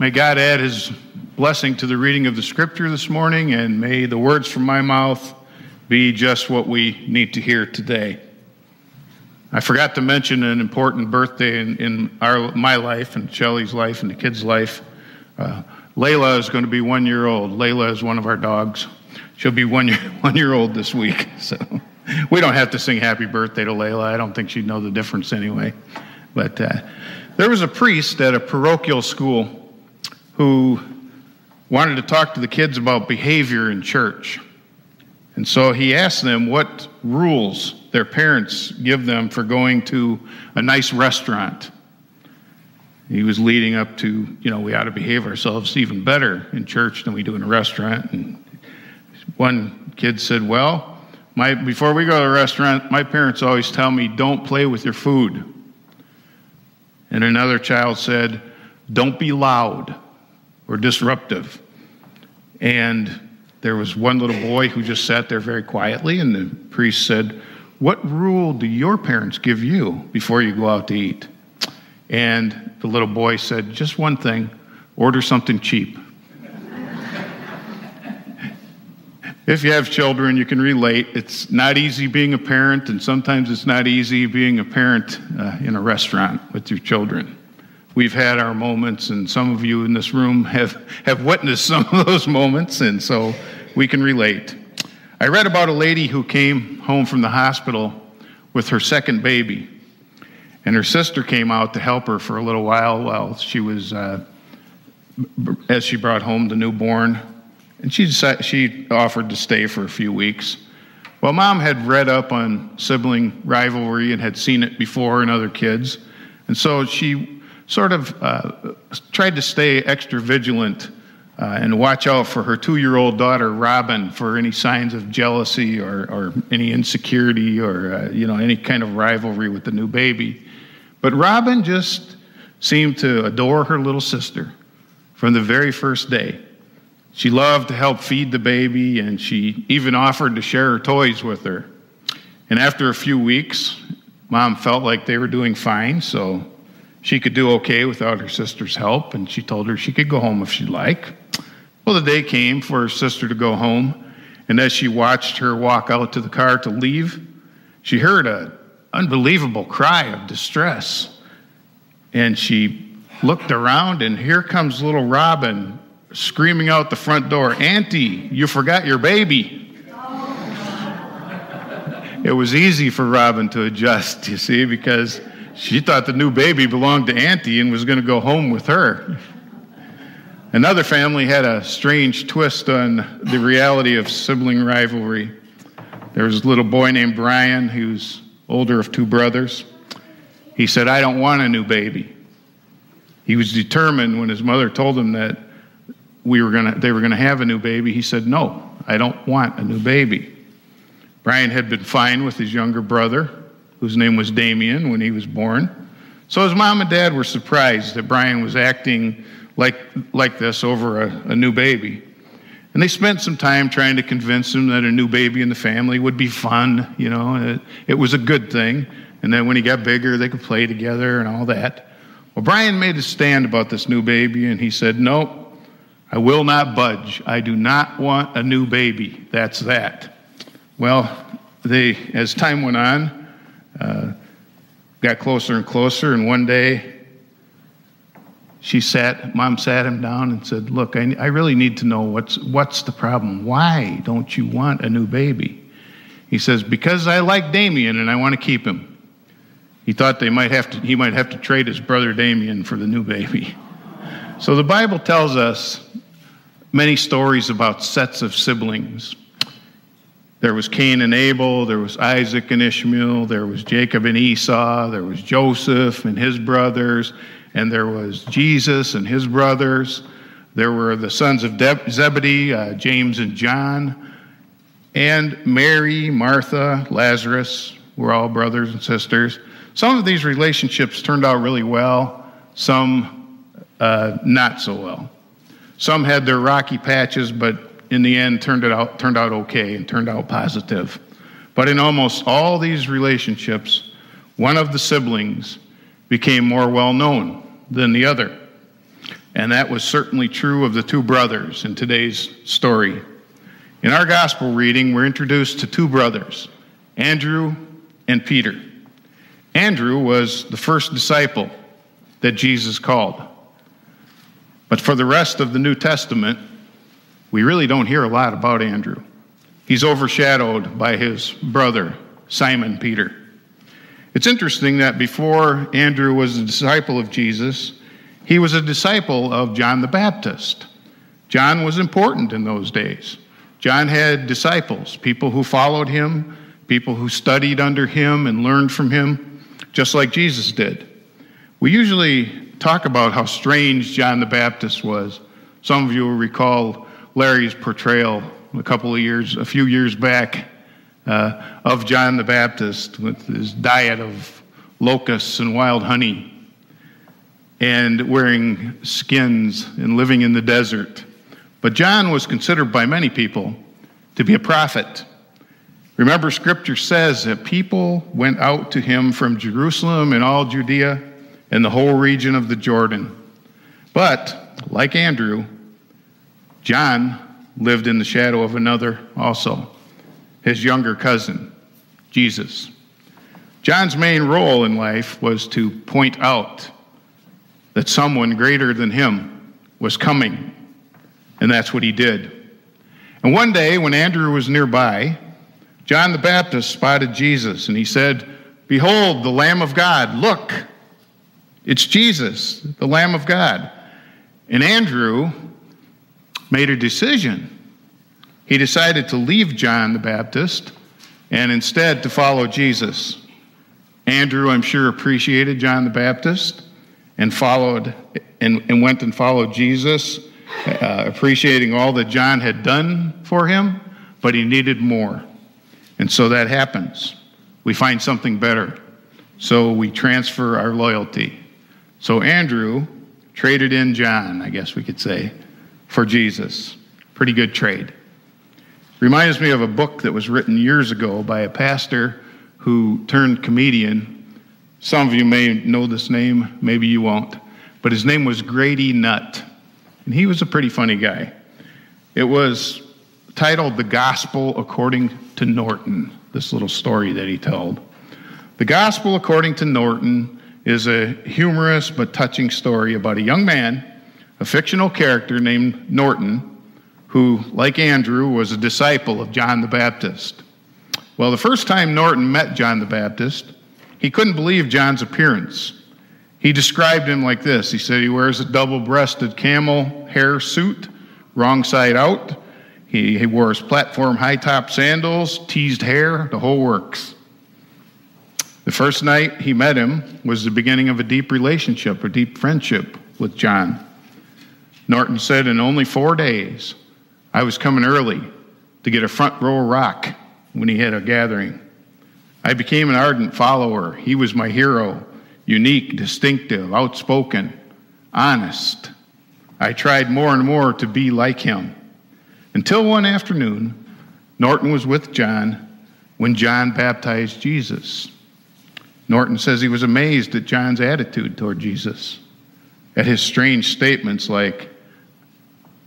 May God add his blessing to the reading of the scripture this morning, and may the words from my mouth be just what we need to hear today. I forgot to mention an important birthday in, in our, my life and Shelley's life and the kids' life. Uh, Layla is going to be one year old. Layla is one of our dogs. She'll be one year, one year old this week. So we don't have to sing happy birthday to Layla. I don't think she'd know the difference anyway. But uh, there was a priest at a parochial school who wanted to talk to the kids about behavior in church. And so he asked them what rules their parents give them for going to a nice restaurant. He was leading up to, you know, we ought to behave ourselves even better in church than we do in a restaurant. And one kid said, Well, my, before we go to a restaurant, my parents always tell me, don't play with your food. And another child said, Don't be loud or disruptive. And there was one little boy who just sat there very quietly, and the priest said, What rule do your parents give you before you go out to eat? And the little boy said, Just one thing order something cheap. if you have children, you can relate. It's not easy being a parent, and sometimes it's not easy being a parent uh, in a restaurant with your children. We've had our moments, and some of you in this room have, have witnessed some of those moments, and so we can relate. I read about a lady who came home from the hospital with her second baby, and her sister came out to help her for a little while while she was, uh, as she brought home the newborn. And she, decided, she offered to stay for a few weeks. Well, mom had read up on sibling rivalry and had seen it before in other kids. And so she sort of uh, tried to stay extra vigilant uh, and watch out for her two year old daughter, Robin, for any signs of jealousy or, or any insecurity or uh, you know, any kind of rivalry with the new baby. But Robin just seemed to adore her little sister from the very first day. She loved to help feed the baby, and she even offered to share her toys with her. And after a few weeks, mom felt like they were doing fine, so she could do okay without her sister's help, and she told her she could go home if she'd like. Well, the day came for her sister to go home, and as she watched her walk out to the car to leave, she heard an unbelievable cry of distress. And she looked around, and here comes little Robin screaming out the front door Auntie, you forgot your baby. It was easy for Robin to adjust, you see, because she thought the new baby belonged to Auntie and was going to go home with her. Another family had a strange twist on the reality of sibling rivalry. There was a little boy named Brian who's older of two brothers. He said, I don't want a new baby. He was determined when his mother told him that we were gonna, they were going to have a new baby. He said, No, I don't want a new baby. Brian had been fine with his younger brother whose name was Damien when he was born. So his mom and dad were surprised that Brian was acting like, like this over a, a new baby. And they spent some time trying to convince him that a new baby in the family would be fun, you know, it, it was a good thing. And then when he got bigger, they could play together and all that. Well, Brian made a stand about this new baby and he said, Nope, I will not budge. I do not want a new baby. That's that. Well, they, as time went on, uh, got closer and closer, and one day she sat, mom sat him down and said, Look, I, I really need to know what's, what's the problem. Why don't you want a new baby? He says, Because I like Damien and I want to keep him. He thought they might have to, he might have to trade his brother Damien for the new baby. So the Bible tells us many stories about sets of siblings there was Cain and Abel, there was Isaac and Ishmael, there was Jacob and Esau, there was Joseph and his brothers, and there was Jesus and his brothers. There were the sons of Zebedee, uh, James and John, and Mary, Martha, Lazarus were all brothers and sisters. Some of these relationships turned out really well, some uh, not so well. Some had their rocky patches, but in the end turned it out turned out okay and turned out positive. But in almost all these relationships, one of the siblings became more well known than the other. And that was certainly true of the two brothers in today's story. In our gospel reading, we're introduced to two brothers, Andrew and Peter. Andrew was the first disciple that Jesus called. But for the rest of the New Testament, we really don't hear a lot about Andrew. He's overshadowed by his brother, Simon Peter. It's interesting that before Andrew was a disciple of Jesus, he was a disciple of John the Baptist. John was important in those days. John had disciples, people who followed him, people who studied under him and learned from him, just like Jesus did. We usually talk about how strange John the Baptist was. Some of you will recall Larry's portrayal a couple of years, a few years back, uh, of John the Baptist with his diet of locusts and wild honey and wearing skins and living in the desert. But John was considered by many people to be a prophet. Remember, scripture says that people went out to him from Jerusalem and all Judea and the whole region of the Jordan. But, like Andrew, John lived in the shadow of another also, his younger cousin, Jesus. John's main role in life was to point out that someone greater than him was coming, and that's what he did. And one day, when Andrew was nearby, John the Baptist spotted Jesus, and he said, Behold, the Lamb of God, look, it's Jesus, the Lamb of God. And Andrew made a decision. He decided to leave John the Baptist and instead to follow Jesus. Andrew, I'm sure, appreciated John the Baptist and followed and, and went and followed Jesus, uh, appreciating all that John had done for him, but he needed more. And so that happens. We find something better. So we transfer our loyalty. So Andrew traded in John, I guess we could say, for Jesus. Pretty good trade. Reminds me of a book that was written years ago by a pastor who turned comedian. Some of you may know this name, maybe you won't. But his name was Grady Nutt. And he was a pretty funny guy. It was titled The Gospel According to Norton, this little story that he told. The Gospel According to Norton is a humorous but touching story about a young man, a fictional character named Norton, who, like Andrew, was a disciple of John the Baptist. Well, the first time Norton met John the Baptist, he couldn't believe John's appearance. He described him like this He said he wears a double breasted camel hair suit, wrong side out. He, he wore his platform high top sandals, teased hair, the whole works. The first night he met him was the beginning of a deep relationship, a deep friendship with John. Norton said, In only four days, I was coming early to get a front row rock when he had a gathering. I became an ardent follower. He was my hero, unique, distinctive, outspoken, honest. I tried more and more to be like him. Until one afternoon, Norton was with John when John baptized Jesus. Norton says he was amazed at John's attitude toward Jesus, at his strange statements like,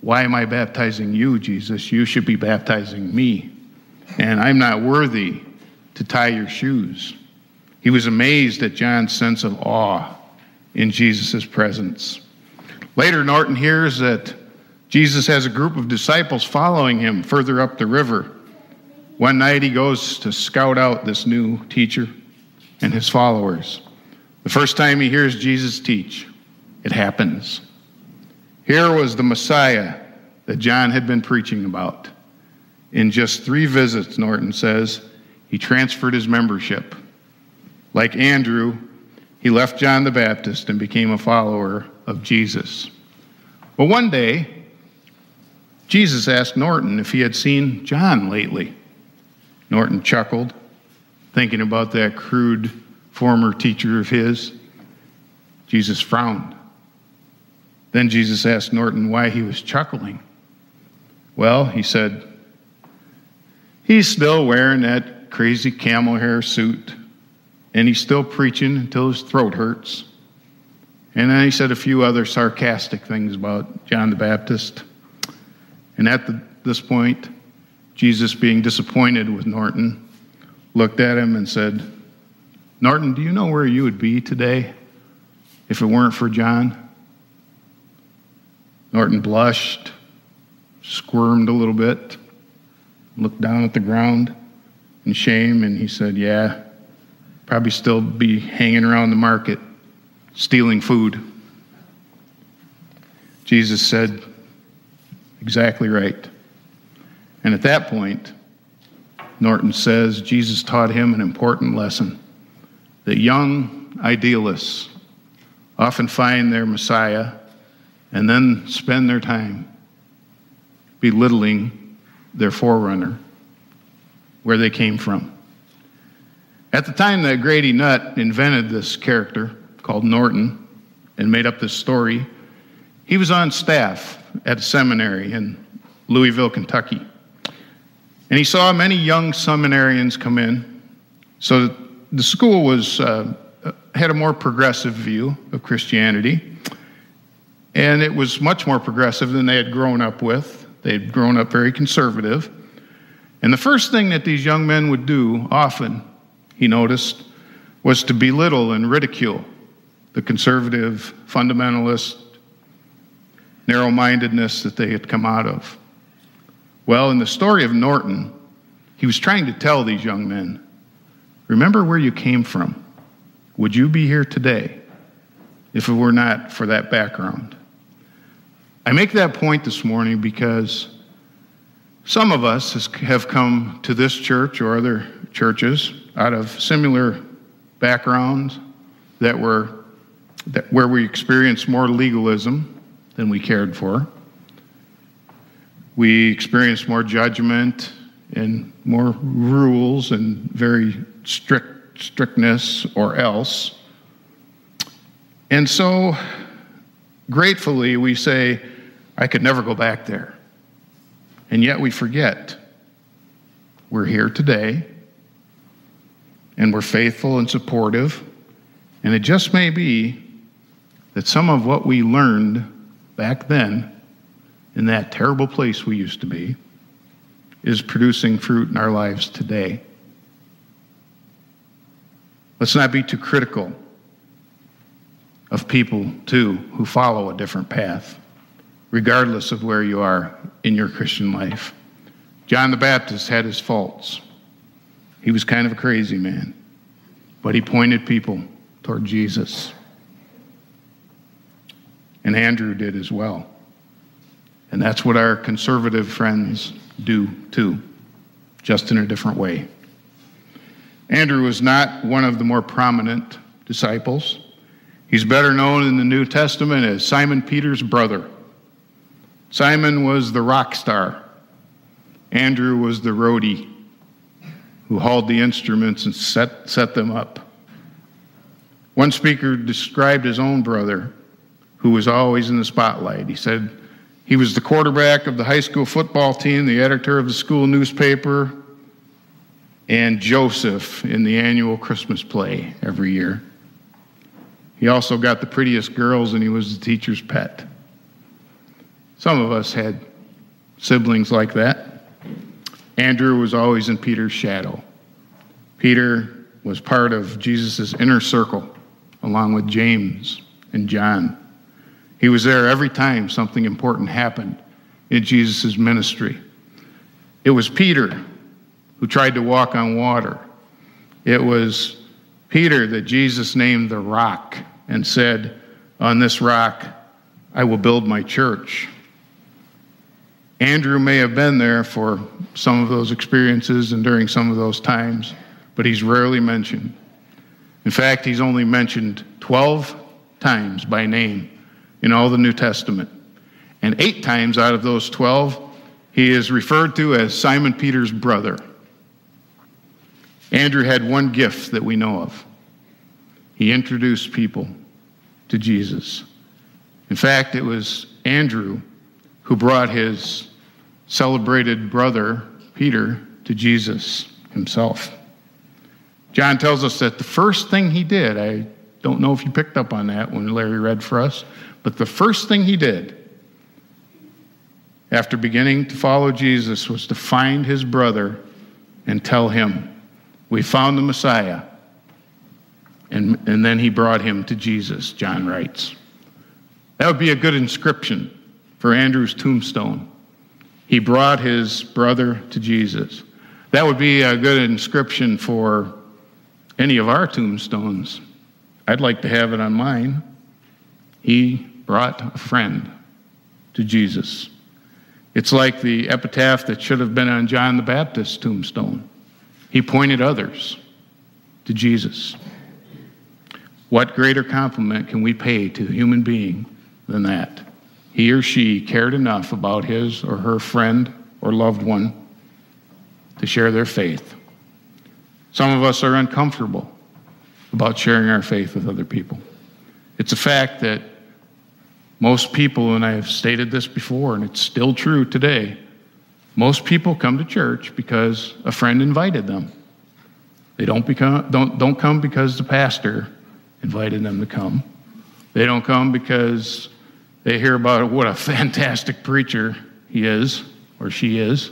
Why am I baptizing you, Jesus? You should be baptizing me. And I'm not worthy to tie your shoes. He was amazed at John's sense of awe in Jesus' presence. Later, Norton hears that Jesus has a group of disciples following him further up the river. One night, he goes to scout out this new teacher and his followers. The first time he hears Jesus teach, it happens. Here was the Messiah that John had been preaching about. In just three visits, Norton says, he transferred his membership. Like Andrew, he left John the Baptist and became a follower of Jesus. But one day, Jesus asked Norton if he had seen John lately. Norton chuckled thinking about that crude former teacher of his. Jesus frowned. Then Jesus asked Norton why he was chuckling. Well, he said, he's still wearing that crazy camel hair suit, and he's still preaching until his throat hurts. And then he said a few other sarcastic things about John the Baptist. And at the, this point, Jesus, being disappointed with Norton, looked at him and said, Norton, do you know where you would be today if it weren't for John? Norton blushed, squirmed a little bit, looked down at the ground in shame, and he said, Yeah, probably still be hanging around the market stealing food. Jesus said, Exactly right. And at that point, Norton says Jesus taught him an important lesson that young idealists often find their Messiah and then spend their time belittling their forerunner, where they came from. At the time that Grady Nutt invented this character called Norton and made up this story, he was on staff at a seminary in Louisville, Kentucky. And he saw many young seminarians come in. So the school was, uh, had a more progressive view of Christianity. And it was much more progressive than they had grown up with. They'd grown up very conservative. And the first thing that these young men would do often, he noticed, was to belittle and ridicule the conservative, fundamentalist, narrow mindedness that they had come out of. Well, in the story of Norton, he was trying to tell these young men remember where you came from. Would you be here today if it were not for that background? I make that point this morning because some of us have come to this church or other churches out of similar backgrounds that were that where we experienced more legalism than we cared for. We experienced more judgment and more rules and very strict strictness or else. And so gratefully we say, I could never go back there. And yet we forget we're here today and we're faithful and supportive. And it just may be that some of what we learned back then in that terrible place we used to be is producing fruit in our lives today. Let's not be too critical of people, too, who follow a different path regardless of where you are in your Christian life. John the Baptist had his faults. He was kind of a crazy man, but he pointed people toward Jesus. And Andrew did as well. And that's what our conservative friends do too, just in a different way. Andrew was not one of the more prominent disciples. He's better known in the New Testament as Simon Peter's brother. Simon was the rock star. Andrew was the roadie who hauled the instruments and set, set them up. One speaker described his own brother, who was always in the spotlight. He said he was the quarterback of the high school football team, the editor of the school newspaper, and Joseph in the annual Christmas play every year. He also got the prettiest girls, and he was the teacher's pet. Some of us had siblings like that. Andrew was always in Peter's shadow. Peter was part of Jesus' inner circle, along with James and John. He was there every time something important happened in Jesus' ministry. It was Peter who tried to walk on water. It was Peter that Jesus named the rock and said, On this rock I will build my church. Andrew may have been there for some of those experiences and during some of those times, but he's rarely mentioned. In fact, he's only mentioned 12 times by name in all the New Testament. And eight times out of those 12, he is referred to as Simon Peter's brother. Andrew had one gift that we know of he introduced people to Jesus. In fact, it was Andrew who brought his celebrated brother, Peter, to Jesus himself. John tells us that the first thing he did, I don't know if you picked up on that when Larry read for us, but the first thing he did after beginning to follow Jesus was to find his brother and tell him, We found the Messiah. And, and then he brought him to Jesus, John writes. That would be a good inscription for Andrew's tombstone. He brought his brother to Jesus. That would be a good inscription for any of our tombstones. I'd like to have it on mine. He brought a friend to Jesus. It's like the epitaph that should have been on John the Baptist's tombstone. He pointed others to Jesus. What greater compliment can we pay to a human being than that? He or she cared enough about his or her friend or loved one to share their faith. Some of us are uncomfortable about sharing our faith with other people. It's a fact that most people, and I have stated this before, and it's still true today, most people come to church because a friend invited them. They don't, become, don't, don't come because the pastor invited them to come. They don't come because they hear about what a fantastic preacher he is or she is.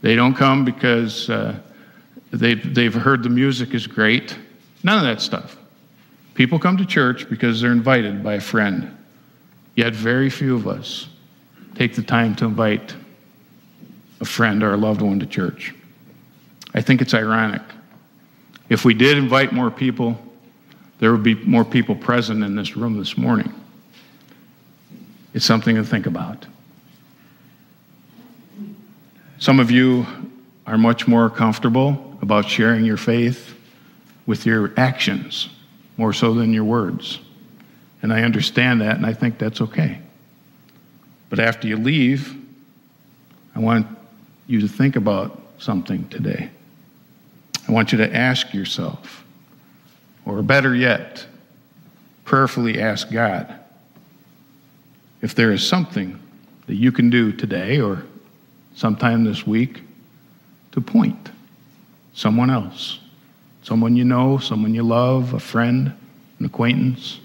They don't come because uh, they, they've heard the music is great. None of that stuff. People come to church because they're invited by a friend. Yet, very few of us take the time to invite a friend or a loved one to church. I think it's ironic. If we did invite more people, there would be more people present in this room this morning. It's something to think about. Some of you are much more comfortable about sharing your faith with your actions more so than your words. And I understand that, and I think that's okay. But after you leave, I want you to think about something today. I want you to ask yourself, or better yet, prayerfully ask God if there is something that you can do today or sometime this week to point someone else, someone you know, someone you love, a friend, an acquaintance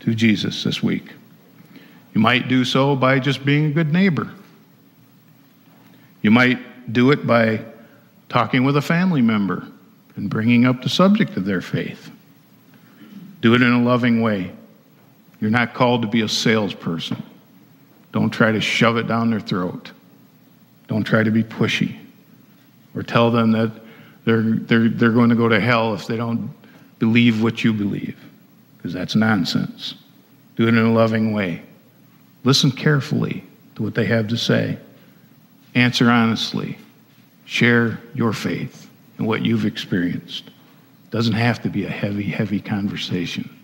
to Jesus this week. You might do so by just being a good neighbor. You might do it by talking with a family member and bringing up the subject of their faith. Do it in a loving way. You're not called to be a salesperson. Don't try to shove it down their throat. Don't try to be pushy or tell them that they're, they're, they're going to go to hell if they don't believe what you believe because that's nonsense. Do it in a loving way. Listen carefully to what they have to say. Answer honestly. Share your faith and what you've experienced. It doesn't have to be a heavy, heavy conversation.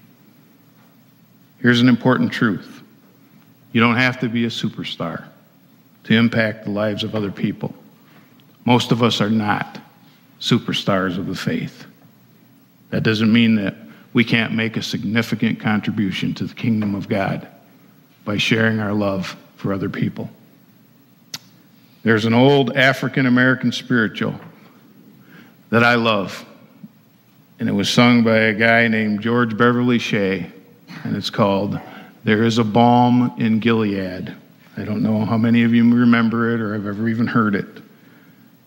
Here's an important truth you don't have to be a superstar to impact the lives of other people. Most of us are not superstars of the faith. That doesn't mean that we can't make a significant contribution to the kingdom of God by sharing our love for other people. There's an old African American spiritual that I love, and it was sung by a guy named George Beverly Shea, and it's called There is a Balm in Gilead. I don't know how many of you remember it or have ever even heard it,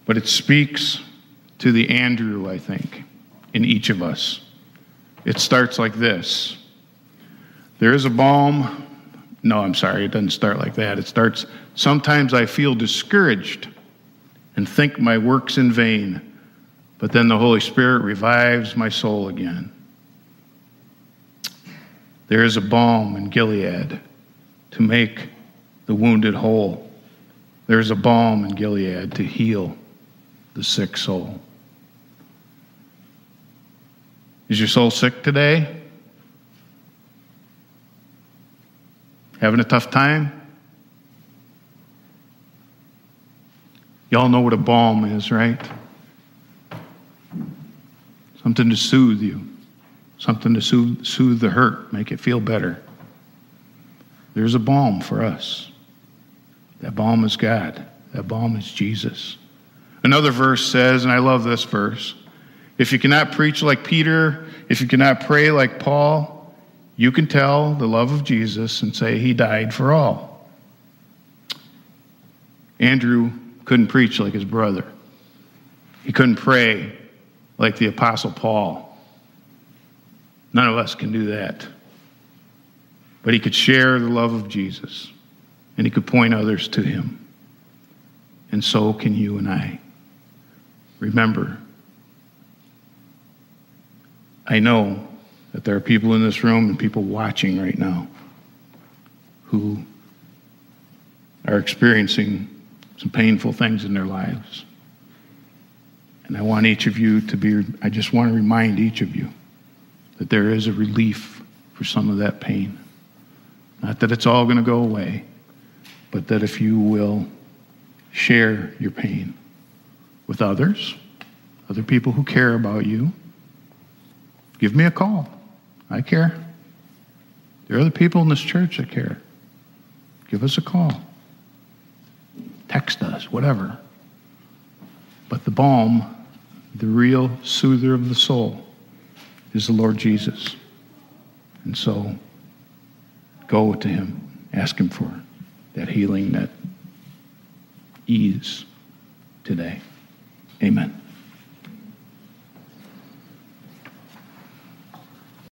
but it speaks to the Andrew, I think, in each of us. It starts like this There is a balm. No, I'm sorry, it doesn't start like that. It starts Sometimes I feel discouraged and think my work's in vain, but then the Holy Spirit revives my soul again. There is a balm in Gilead to make the wounded whole. There is a balm in Gilead to heal the sick soul. Is your soul sick today? Having a tough time? Y'all know what a balm is, right? Something to soothe you, something to soothe, soothe the hurt, make it feel better. There's a balm for us. That balm is God, that balm is Jesus. Another verse says, and I love this verse If you cannot preach like Peter, if you cannot pray like Paul, you can tell the love of Jesus and say he died for all. Andrew couldn't preach like his brother. He couldn't pray like the Apostle Paul. None of us can do that. But he could share the love of Jesus and he could point others to him. And so can you and I. Remember, I know that there are people in this room and people watching right now who are experiencing some painful things in their lives. And I want each of you to be, I just want to remind each of you that there is a relief for some of that pain. Not that it's all going to go away, but that if you will share your pain with others, other people who care about you, give me a call. I care. There are other people in this church that care. Give us a call. Text us, whatever. But the balm, the real soother of the soul, is the Lord Jesus. And so go to him, ask him for that healing, that ease today. Amen.